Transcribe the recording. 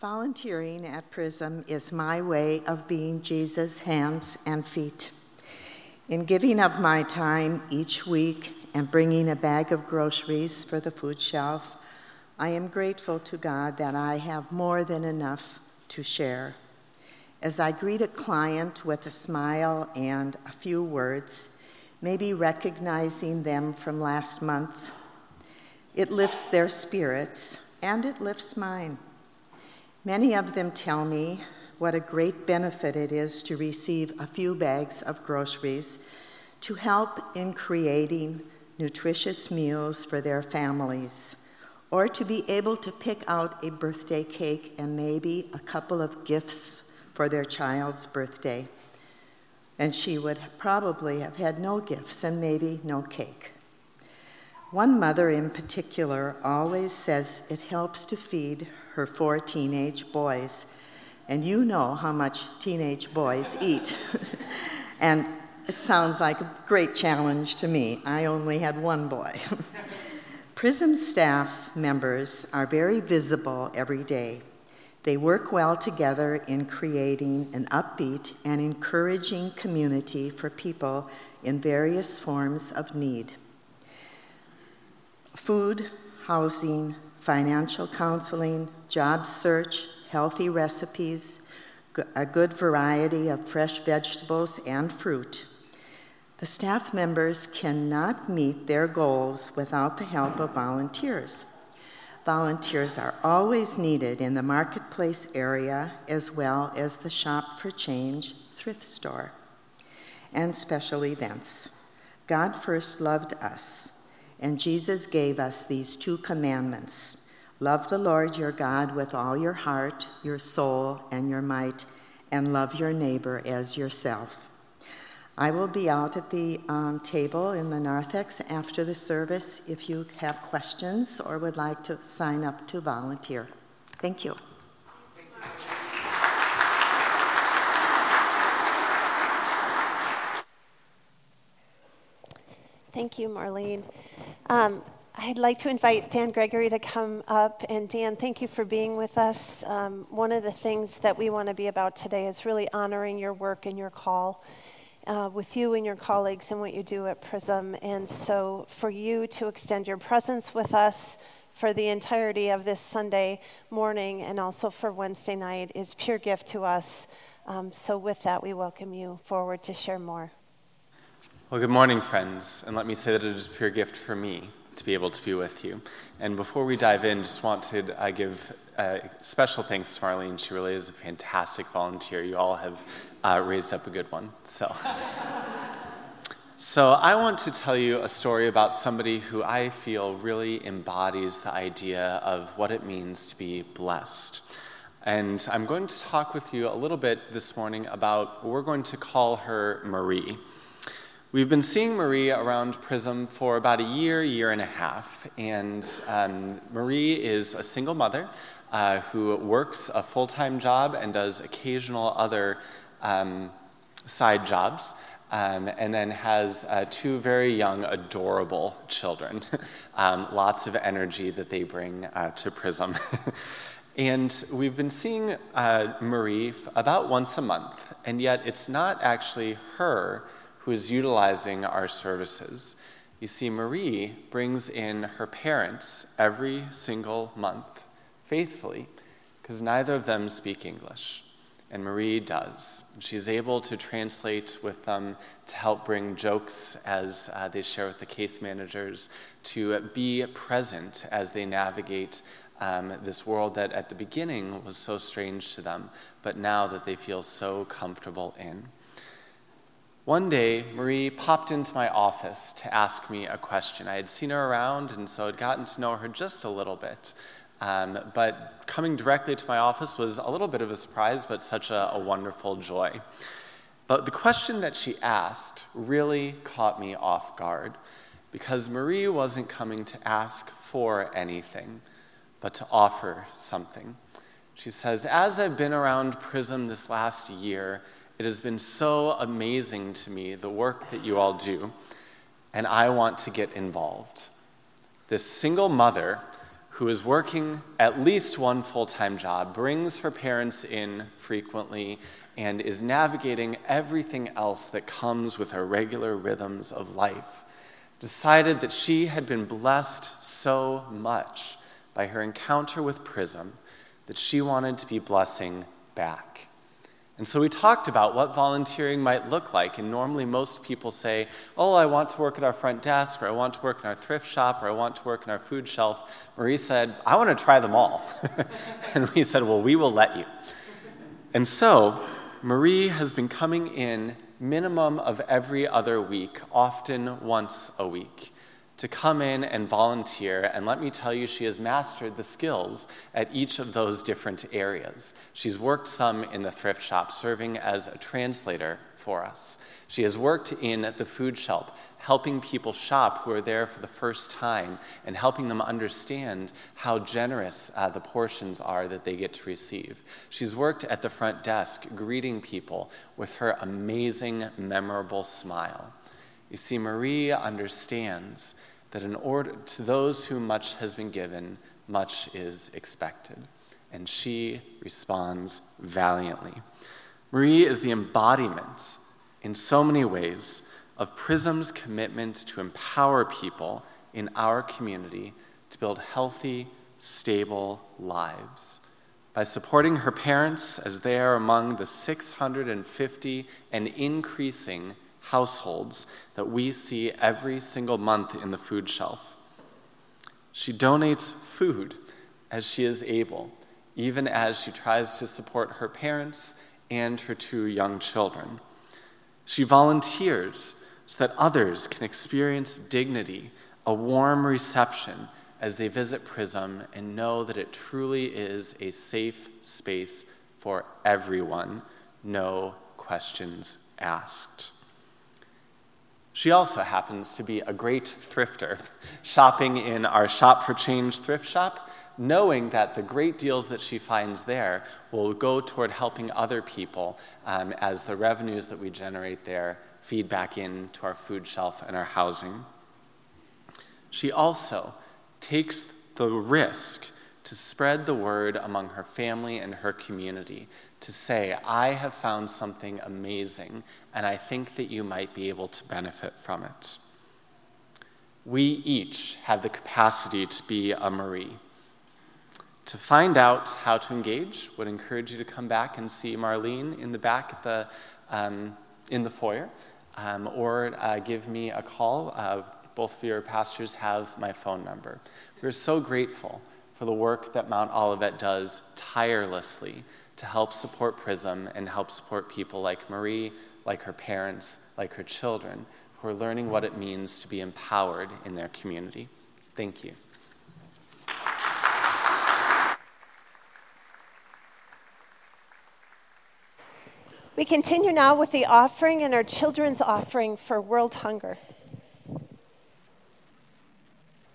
Volunteering at PRISM is my way of being Jesus' hands and feet. In giving up my time each week and bringing a bag of groceries for the food shelf, I am grateful to God that I have more than enough to share. As I greet a client with a smile and a few words, maybe recognizing them from last month, it lifts their spirits and it lifts mine. Many of them tell me what a great benefit it is to receive a few bags of groceries to help in creating nutritious meals for their families, or to be able to pick out a birthday cake and maybe a couple of gifts for their child's birthday. And she would probably have had no gifts and maybe no cake. One mother in particular always says it helps to feed her four teenage boys. And you know how much teenage boys eat. and it sounds like a great challenge to me. I only had one boy. PRISM staff members are very visible every day. They work well together in creating an upbeat and encouraging community for people in various forms of need. Food, housing, financial counseling, job search, healthy recipes, a good variety of fresh vegetables and fruit. The staff members cannot meet their goals without the help of volunteers. Volunteers are always needed in the marketplace area as well as the Shop for Change thrift store and special events. God first loved us, and Jesus gave us these two commandments love the Lord your God with all your heart, your soul, and your might, and love your neighbor as yourself. I will be out at the um, table in the narthex after the service if you have questions or would like to sign up to volunteer. Thank you. Thank you, Marlene. Um, I'd like to invite Dan Gregory to come up. And Dan, thank you for being with us. Um, one of the things that we want to be about today is really honoring your work and your call uh, with you and your colleagues and what you do at PRISM. And so, for you to extend your presence with us for the entirety of this Sunday morning and also for Wednesday night is pure gift to us. Um, so, with that, we welcome you forward to share more. Well, good morning, friends. And let me say that it is a pure gift for me to be able to be with you. And before we dive in, just wanted to uh, give uh, special thanks to Marlene. She really is a fantastic volunteer. You all have uh, raised up a good one. So. So, I want to tell you a story about somebody who I feel really embodies the idea of what it means to be blessed. And I'm going to talk with you a little bit this morning about, we're going to call her Marie. We've been seeing Marie around PRISM for about a year, year and a half. And um, Marie is a single mother uh, who works a full time job and does occasional other um, side jobs, um, and then has uh, two very young, adorable children. um, lots of energy that they bring uh, to PRISM. and we've been seeing uh, Marie about once a month, and yet it's not actually her who is utilizing our services. You see, Marie brings in her parents every single month faithfully because neither of them speak English and Marie does. She's able to translate with them to help bring jokes as uh, they share with the case managers, to be present as they navigate um, this world that at the beginning was so strange to them, but now that they feel so comfortable in. One day, Marie popped into my office to ask me a question. I had seen her around, and so I'd gotten to know her just a little bit. Um, but coming directly to my office was a little bit of a surprise, but such a, a wonderful joy. But the question that she asked really caught me off guard because Marie wasn't coming to ask for anything, but to offer something. She says, As I've been around PRISM this last year, it has been so amazing to me, the work that you all do, and I want to get involved. This single mother who is working at least one full time job, brings her parents in frequently, and is navigating everything else that comes with her regular rhythms of life, decided that she had been blessed so much by her encounter with Prism that she wanted to be blessing back. And so we talked about what volunteering might look like. And normally, most people say, Oh, I want to work at our front desk, or I want to work in our thrift shop, or I want to work in our food shelf. Marie said, I want to try them all. and we said, Well, we will let you. And so, Marie has been coming in minimum of every other week, often once a week to come in and volunteer. And let me tell you, she has mastered the skills at each of those different areas. She's worked some in the thrift shop, serving as a translator for us. She has worked in the food shelf, helping people shop who are there for the first time and helping them understand how generous uh, the portions are that they get to receive. She's worked at the front desk, greeting people with her amazing, memorable smile. You see, Marie understands that in order to those whom much has been given, much is expected. And she responds valiantly. Marie is the embodiment, in so many ways, of Prism's commitment to empower people in our community to build healthy, stable lives. By supporting her parents as they are among the 650 and increasing households that we see every single month in the food shelf. She donates food as she is able, even as she tries to support her parents and her two young children. She volunteers so that others can experience dignity, a warm reception as they visit Prism and know that it truly is a safe space for everyone, no questions asked. She also happens to be a great thrifter, shopping in our Shop for Change thrift shop, knowing that the great deals that she finds there will go toward helping other people um, as the revenues that we generate there feed back into our food shelf and our housing. She also takes the risk to spread the word among her family and her community, to say, I have found something amazing, and I think that you might be able to benefit from it. We each have the capacity to be a Marie. To find out how to engage, would encourage you to come back and see Marlene in the back at the, um, in the foyer, um, or uh, give me a call. Uh, both of your pastors have my phone number. We're so grateful for the work that Mount Olivet does tirelessly to help support PRISM and help support people like Marie, like her parents, like her children, who are learning what it means to be empowered in their community. Thank you. We continue now with the offering and our children's offering for world hunger.